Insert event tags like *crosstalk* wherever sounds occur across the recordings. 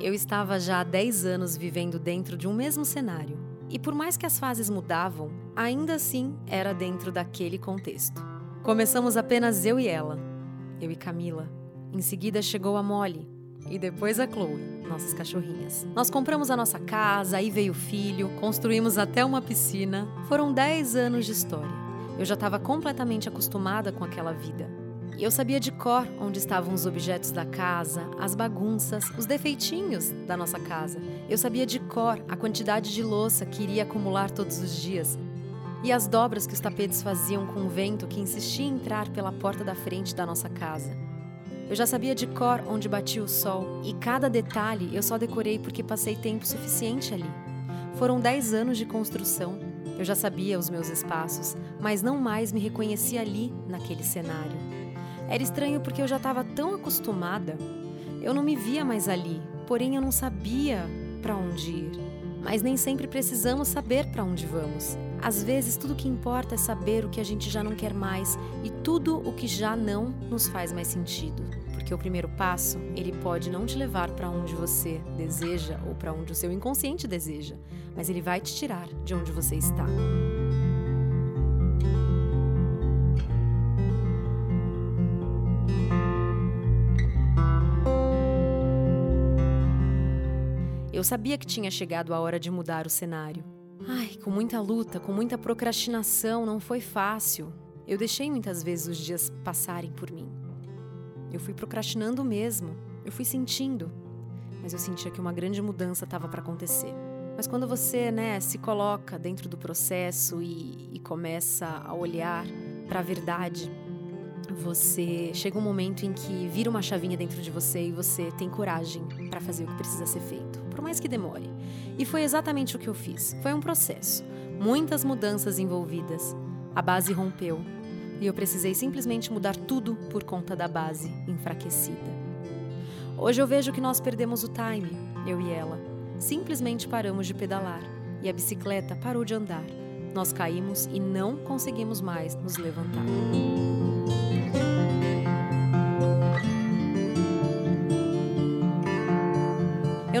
Eu estava já há 10 anos vivendo dentro de um mesmo cenário. E por mais que as fases mudavam, ainda assim era dentro daquele contexto. Começamos apenas eu e ela, eu e Camila. Em seguida chegou a Molly e depois a Chloe, nossas cachorrinhas. Nós compramos a nossa casa, aí veio o filho, construímos até uma piscina. Foram 10 anos de história. Eu já estava completamente acostumada com aquela vida. E eu sabia de cor onde estavam os objetos da casa, as bagunças, os defeitinhos da nossa casa. Eu sabia de cor a quantidade de louça que iria acumular todos os dias. E as dobras que os tapetes faziam com o vento que insistia em entrar pela porta da frente da nossa casa. Eu já sabia de cor onde batia o sol, e cada detalhe eu só decorei porque passei tempo suficiente ali. Foram dez anos de construção. Eu já sabia os meus espaços, mas não mais me reconhecia ali, naquele cenário. Era estranho porque eu já estava tão acostumada. Eu não me via mais ali, porém eu não sabia para onde ir. Mas nem sempre precisamos saber para onde vamos. Às vezes, tudo que importa é saber o que a gente já não quer mais e tudo o que já não nos faz mais sentido. Porque o primeiro passo, ele pode não te levar para onde você deseja ou para onde o seu inconsciente deseja, mas ele vai te tirar de onde você está. Eu sabia que tinha chegado a hora de mudar o cenário. Ai, com muita luta, com muita procrastinação, não foi fácil. Eu deixei muitas vezes os dias passarem por mim. Eu fui procrastinando mesmo, eu fui sentindo, mas eu sentia que uma grande mudança estava para acontecer. Mas quando você, né, se coloca dentro do processo e, e começa a olhar para a verdade, você chega um momento em que vira uma chavinha dentro de você e você tem coragem para fazer o que precisa ser feito, por mais que demore. E foi exatamente o que eu fiz. Foi um processo, muitas mudanças envolvidas. A base rompeu e eu precisei simplesmente mudar tudo por conta da base enfraquecida. Hoje eu vejo que nós perdemos o time, eu e ela. Simplesmente paramos de pedalar e a bicicleta parou de andar. Nós caímos e não conseguimos mais nos levantar.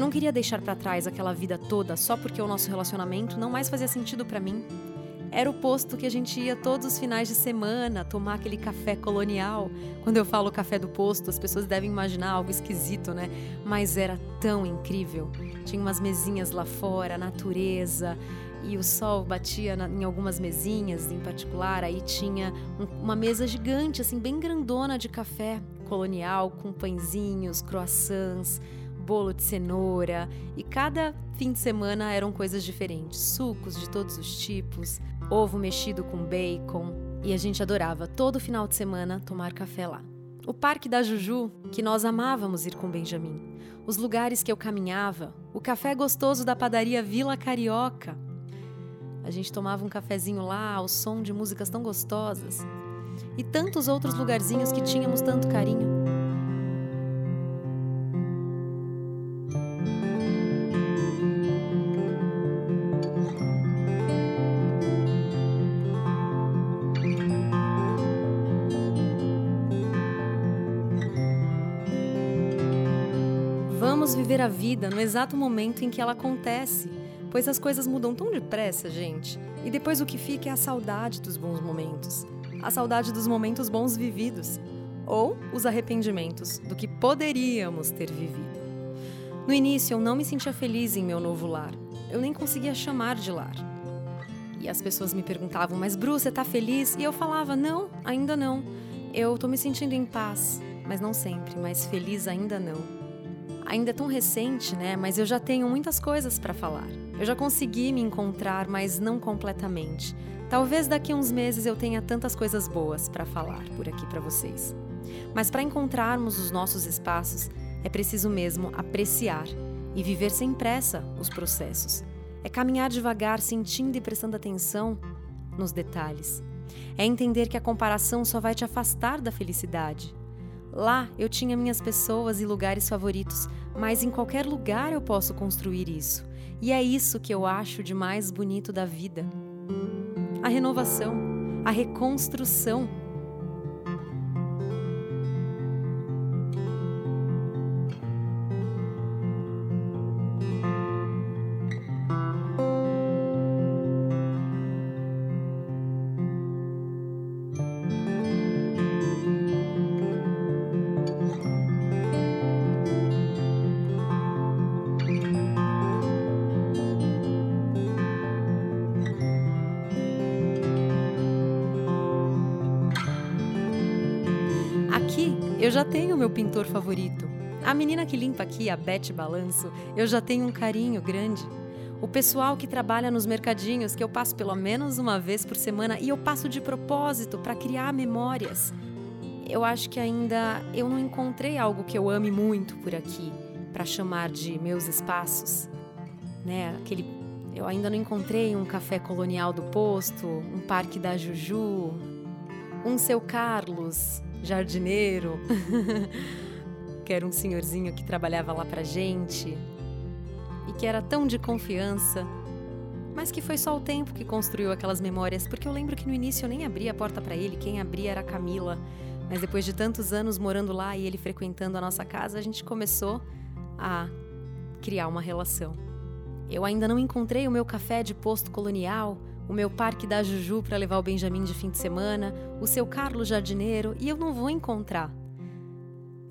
Eu não queria deixar para trás aquela vida toda só porque o nosso relacionamento não mais fazia sentido para mim. Era o posto que a gente ia todos os finais de semana tomar aquele café colonial. Quando eu falo café do posto, as pessoas devem imaginar algo esquisito, né? Mas era tão incrível. Tinha umas mesinhas lá fora, natureza, e o sol batia na, em algumas mesinhas em particular. Aí tinha um, uma mesa gigante, assim, bem grandona de café colonial, com pãezinhos, croissants, bolo de cenoura. E cada fim de semana eram coisas diferentes: sucos de todos os tipos, ovo mexido com bacon. E a gente adorava todo final de semana tomar café lá. O Parque da Juju, que nós amávamos ir com Benjamin. Os lugares que eu caminhava, o café gostoso da padaria Vila Carioca, a gente tomava um cafezinho lá ao som de músicas tão gostosas. E tantos outros lugarzinhos que tínhamos tanto carinho. Vamos viver a vida no exato momento em que ela acontece pois as coisas mudam tão depressa, gente. E depois o que fica é a saudade dos bons momentos, a saudade dos momentos bons vividos, ou os arrependimentos do que poderíamos ter vivido. No início, eu não me sentia feliz em meu novo lar. Eu nem conseguia chamar de lar. E as pessoas me perguntavam: Mas Bru, você tá feliz? E eu falava: Não, ainda não. Eu tô me sentindo em paz, mas não sempre, mas feliz ainda não ainda é tão recente, né? Mas eu já tenho muitas coisas para falar. Eu já consegui me encontrar, mas não completamente. Talvez daqui a uns meses eu tenha tantas coisas boas para falar por aqui para vocês. Mas para encontrarmos os nossos espaços, é preciso mesmo apreciar e viver sem pressa os processos. É caminhar devagar, sentindo e prestando atenção nos detalhes. É entender que a comparação só vai te afastar da felicidade. Lá eu tinha minhas pessoas e lugares favoritos, mas em qualquer lugar eu posso construir isso. E é isso que eu acho de mais bonito da vida. A renovação, a reconstrução. Eu já tenho meu pintor favorito. A menina que limpa aqui, a Beth Balanço, eu já tenho um carinho grande. O pessoal que trabalha nos mercadinhos, que eu passo pelo menos uma vez por semana e eu passo de propósito para criar memórias. Eu acho que ainda eu não encontrei algo que eu ame muito por aqui para chamar de meus espaços, né? Aquele eu ainda não encontrei um café colonial do posto, um parque da Juju, um seu Carlos, jardineiro, *laughs* que era um senhorzinho que trabalhava lá pra gente. E que era tão de confiança, mas que foi só o tempo que construiu aquelas memórias, porque eu lembro que no início eu nem abria a porta para ele, quem abria era a Camila. Mas depois de tantos anos morando lá e ele frequentando a nossa casa, a gente começou a criar uma relação. Eu ainda não encontrei o meu café de posto colonial, o meu parque da Juju para levar o Benjamin de fim de semana, o seu Carlos jardineiro, e eu não vou encontrar.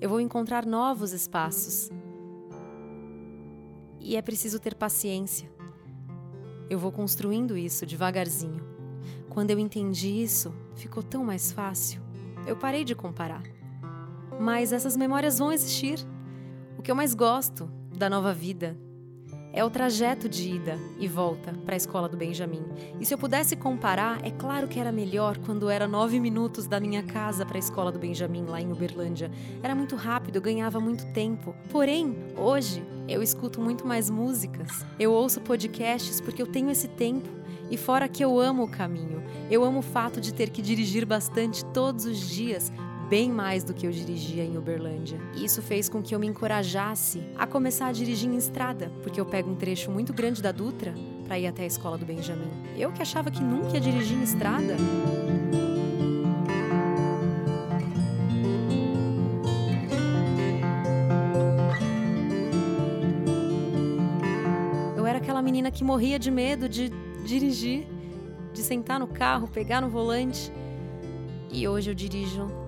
Eu vou encontrar novos espaços. E é preciso ter paciência. Eu vou construindo isso devagarzinho. Quando eu entendi isso, ficou tão mais fácil. Eu parei de comparar. Mas essas memórias vão existir. O que eu mais gosto da nova vida é o trajeto de ida e volta para a escola do Benjamin. E se eu pudesse comparar, é claro que era melhor quando era nove minutos da minha casa para a escola do Benjamin, lá em Uberlândia. Era muito rápido, eu ganhava muito tempo. Porém, hoje, eu escuto muito mais músicas. Eu ouço podcasts porque eu tenho esse tempo. E fora que eu amo o caminho, eu amo o fato de ter que dirigir bastante todos os dias bem mais do que eu dirigia em Uberlândia. Isso fez com que eu me encorajasse a começar a dirigir em estrada, porque eu pego um trecho muito grande da Dutra para ir até a escola do Benjamin. Eu que achava que nunca ia dirigir em estrada. Eu era aquela menina que morria de medo de dirigir, de sentar no carro, pegar no volante. E hoje eu dirijo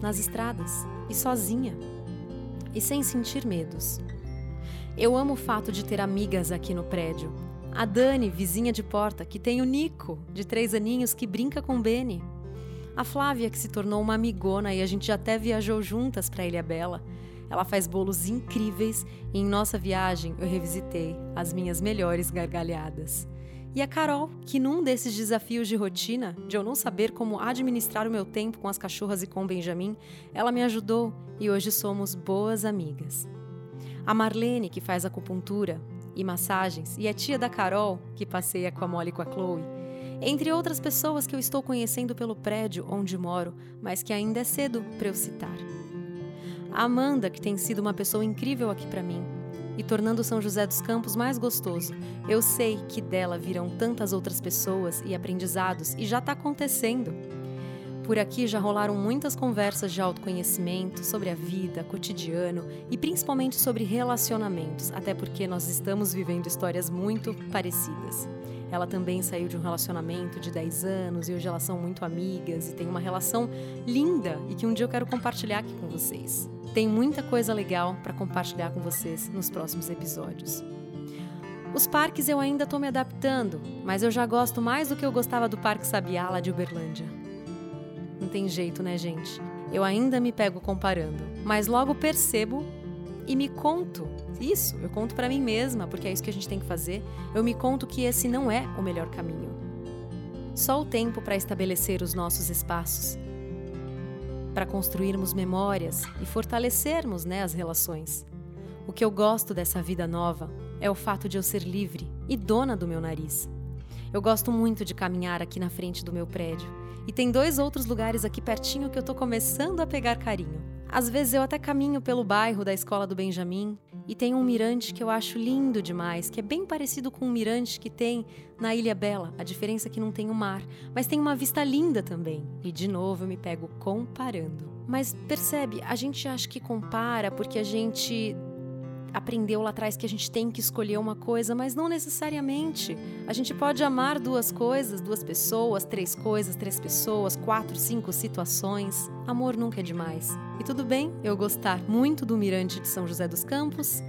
nas estradas e sozinha e sem sentir medos. Eu amo o fato de ter amigas aqui no prédio. A Dani, vizinha de porta, que tem o Nico, de três aninhos, que brinca com o Beni. A Flávia, que se tornou uma amigona e a gente até viajou juntas para Ilha Bela. Ela faz bolos incríveis e em nossa viagem eu revisitei as minhas melhores gargalhadas. E a Carol, que num desses desafios de rotina, de eu não saber como administrar o meu tempo com as cachorras e com o Benjamin, ela me ajudou e hoje somos boas amigas. A Marlene, que faz acupuntura e massagens, e a tia da Carol, que passeia com a Molly e com a Chloe, entre outras pessoas que eu estou conhecendo pelo prédio onde moro, mas que ainda é cedo para eu citar. A Amanda, que tem sido uma pessoa incrível aqui para mim, e tornando São José dos Campos mais gostoso. Eu sei que dela virão tantas outras pessoas e aprendizados e já está acontecendo. Por aqui já rolaram muitas conversas de autoconhecimento sobre a vida, cotidiano e principalmente sobre relacionamentos, até porque nós estamos vivendo histórias muito parecidas. Ela também saiu de um relacionamento de 10 anos e hoje elas são muito amigas e tem uma relação linda e que um dia eu quero compartilhar aqui com vocês. Tem muita coisa legal para compartilhar com vocês nos próximos episódios. Os parques eu ainda estou me adaptando, mas eu já gosto mais do que eu gostava do Parque Sabiá lá de Uberlândia. Não tem jeito, né, gente? Eu ainda me pego comparando, mas logo percebo e me conto. Isso, eu conto para mim mesma, porque é isso que a gente tem que fazer. Eu me conto que esse não é o melhor caminho. Só o tempo para estabelecer os nossos espaços para construirmos memórias e fortalecermos né, as relações. O que eu gosto dessa vida nova é o fato de eu ser livre e dona do meu nariz. Eu gosto muito de caminhar aqui na frente do meu prédio. E tem dois outros lugares aqui pertinho que eu tô começando a pegar carinho. Às vezes eu até caminho pelo bairro da escola do Benjamin e tem um mirante que eu acho lindo demais, que é bem parecido com um mirante que tem na Ilha Bela. A diferença é que não tem o mar, mas tem uma vista linda também. E de novo eu me pego comparando. Mas percebe, a gente acha que compara porque a gente aprendeu lá atrás que a gente tem que escolher uma coisa, mas não necessariamente. A gente pode amar duas coisas, duas pessoas, três coisas, três pessoas, quatro, cinco situações. Amor nunca é demais. E tudo bem eu gostar muito do Mirante de São José dos Campos,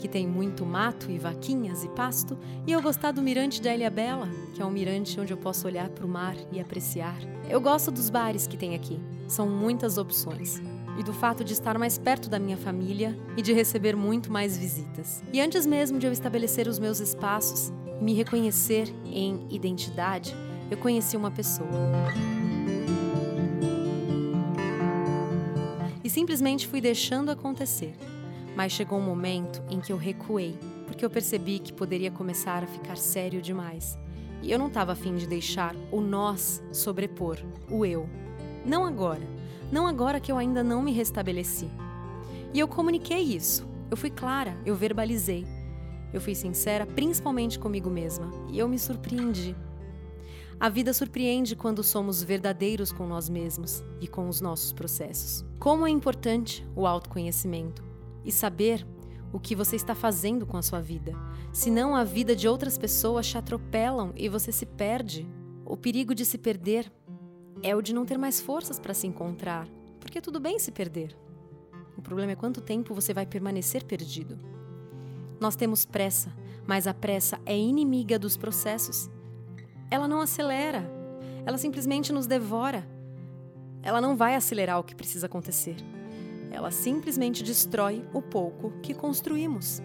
que tem muito mato e vaquinhas e pasto, e eu gostar do Mirante da Ilha Bela, que é um mirante onde eu posso olhar para o mar e apreciar. Eu gosto dos bares que tem aqui, são muitas opções. E do fato de estar mais perto da minha família e de receber muito mais visitas. E antes mesmo de eu estabelecer os meus espaços e me reconhecer em identidade, eu conheci uma pessoa. E simplesmente fui deixando acontecer. Mas chegou um momento em que eu recuei, porque eu percebi que poderia começar a ficar sério demais. E eu não estava afim de deixar o nós sobrepor o eu. Não agora. Não agora que eu ainda não me restabeleci. E eu comuniquei isso. Eu fui clara, eu verbalizei. Eu fui sincera, principalmente comigo mesma, e eu me surpreendi. A vida surpreende quando somos verdadeiros com nós mesmos e com os nossos processos. Como é importante o autoconhecimento e saber o que você está fazendo com a sua vida. Senão a vida de outras pessoas te atropelam e você se perde. O perigo de se perder é o de não ter mais forças para se encontrar, porque é tudo bem se perder. O problema é quanto tempo você vai permanecer perdido. Nós temos pressa, mas a pressa é inimiga dos processos. Ela não acelera, ela simplesmente nos devora. Ela não vai acelerar o que precisa acontecer. Ela simplesmente destrói o pouco que construímos.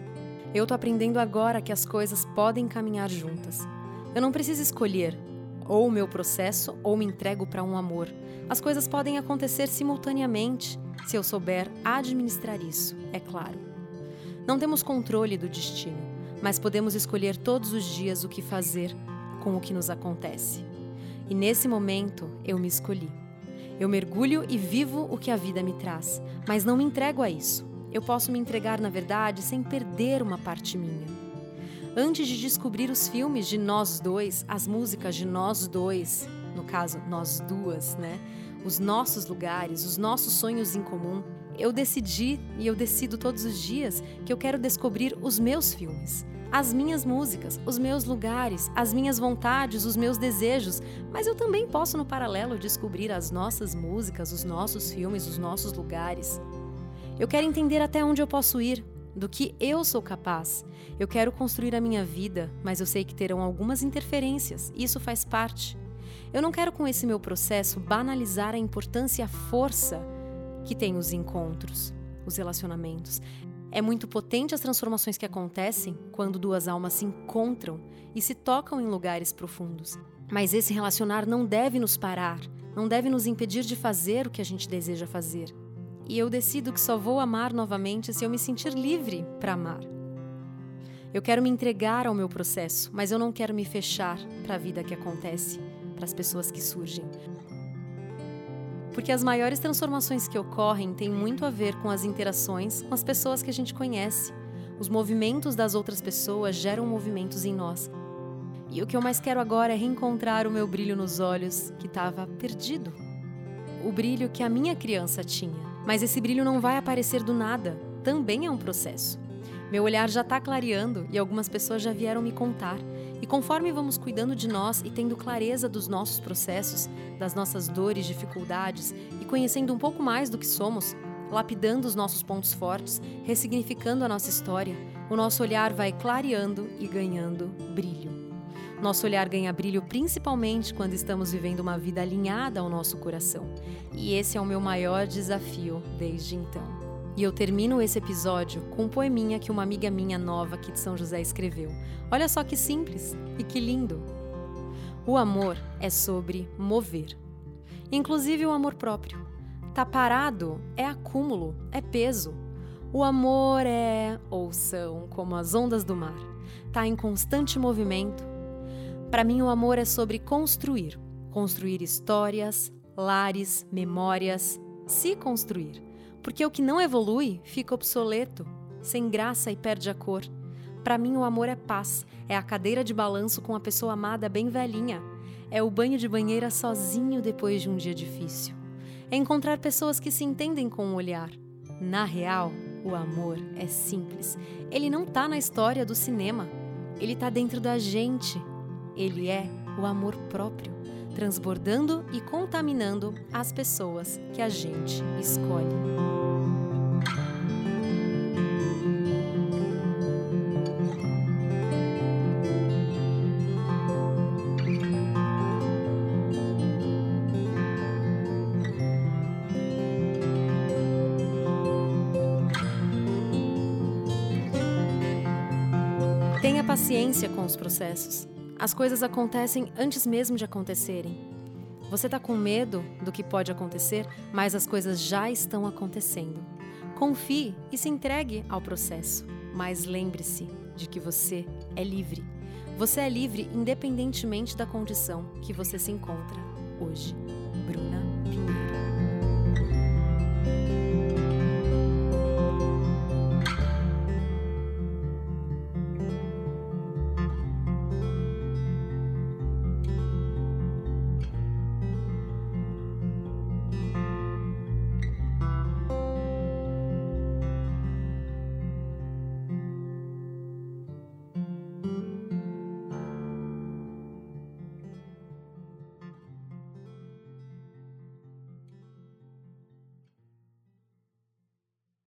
Eu tô aprendendo agora que as coisas podem caminhar juntas. Eu não preciso escolher ou o meu processo ou me entrego para um amor. As coisas podem acontecer simultaneamente se eu souber administrar isso, é claro. Não temos controle do destino, mas podemos escolher todos os dias o que fazer com o que nos acontece. E nesse momento eu me escolhi. Eu mergulho e vivo o que a vida me traz, mas não me entrego a isso. Eu posso me entregar, na verdade, sem perder uma parte minha. Antes de descobrir os filmes de nós dois, as músicas de nós dois, no caso, nós duas, né? Os nossos lugares, os nossos sonhos em comum, eu decidi e eu decido todos os dias que eu quero descobrir os meus filmes as minhas músicas, os meus lugares, as minhas vontades, os meus desejos, mas eu também posso, no paralelo, descobrir as nossas músicas, os nossos filmes, os nossos lugares. Eu quero entender até onde eu posso ir, do que eu sou capaz. Eu quero construir a minha vida, mas eu sei que terão algumas interferências, isso faz parte. Eu não quero, com esse meu processo, banalizar a importância e a força que tem os encontros, os relacionamentos. É muito potente as transformações que acontecem quando duas almas se encontram e se tocam em lugares profundos. Mas esse relacionar não deve nos parar, não deve nos impedir de fazer o que a gente deseja fazer. E eu decido que só vou amar novamente se eu me sentir livre para amar. Eu quero me entregar ao meu processo, mas eu não quero me fechar para a vida que acontece, para as pessoas que surgem. Porque as maiores transformações que ocorrem têm muito a ver com as interações com as pessoas que a gente conhece. Os movimentos das outras pessoas geram movimentos em nós. E o que eu mais quero agora é reencontrar o meu brilho nos olhos que estava perdido. O brilho que a minha criança tinha. Mas esse brilho não vai aparecer do nada, também é um processo. Meu olhar já está clareando e algumas pessoas já vieram me contar e conforme vamos cuidando de nós e tendo clareza dos nossos processos, das nossas dores, dificuldades e conhecendo um pouco mais do que somos, lapidando os nossos pontos fortes, ressignificando a nossa história, o nosso olhar vai clareando e ganhando brilho. Nosso olhar ganha brilho principalmente quando estamos vivendo uma vida alinhada ao nosso coração. E esse é o meu maior desafio desde então. E eu termino esse episódio com um poeminha que uma amiga minha nova aqui de São José escreveu. Olha só que simples e que lindo. O amor é sobre mover, inclusive o amor próprio. Tá parado é acúmulo, é peso. O amor é, ou são como as ondas do mar, tá em constante movimento. Para mim, o amor é sobre construir, construir histórias, lares, memórias, se construir porque o que não evolui fica obsoleto, sem graça e perde a cor. Para mim, o amor é paz, é a cadeira de balanço com a pessoa amada bem velhinha, é o banho de banheira sozinho depois de um dia difícil. É encontrar pessoas que se entendem com o olhar. Na real, o amor é simples. Ele não tá na história do cinema. Ele tá dentro da gente. Ele é o amor próprio, transbordando e contaminando as pessoas que a gente escolhe. Tenha paciência com os processos. As coisas acontecem antes mesmo de acontecerem. Você está com medo do que pode acontecer, mas as coisas já estão acontecendo. Confie e se entregue ao processo, mas lembre-se de que você é livre. Você é livre independentemente da condição que você se encontra hoje.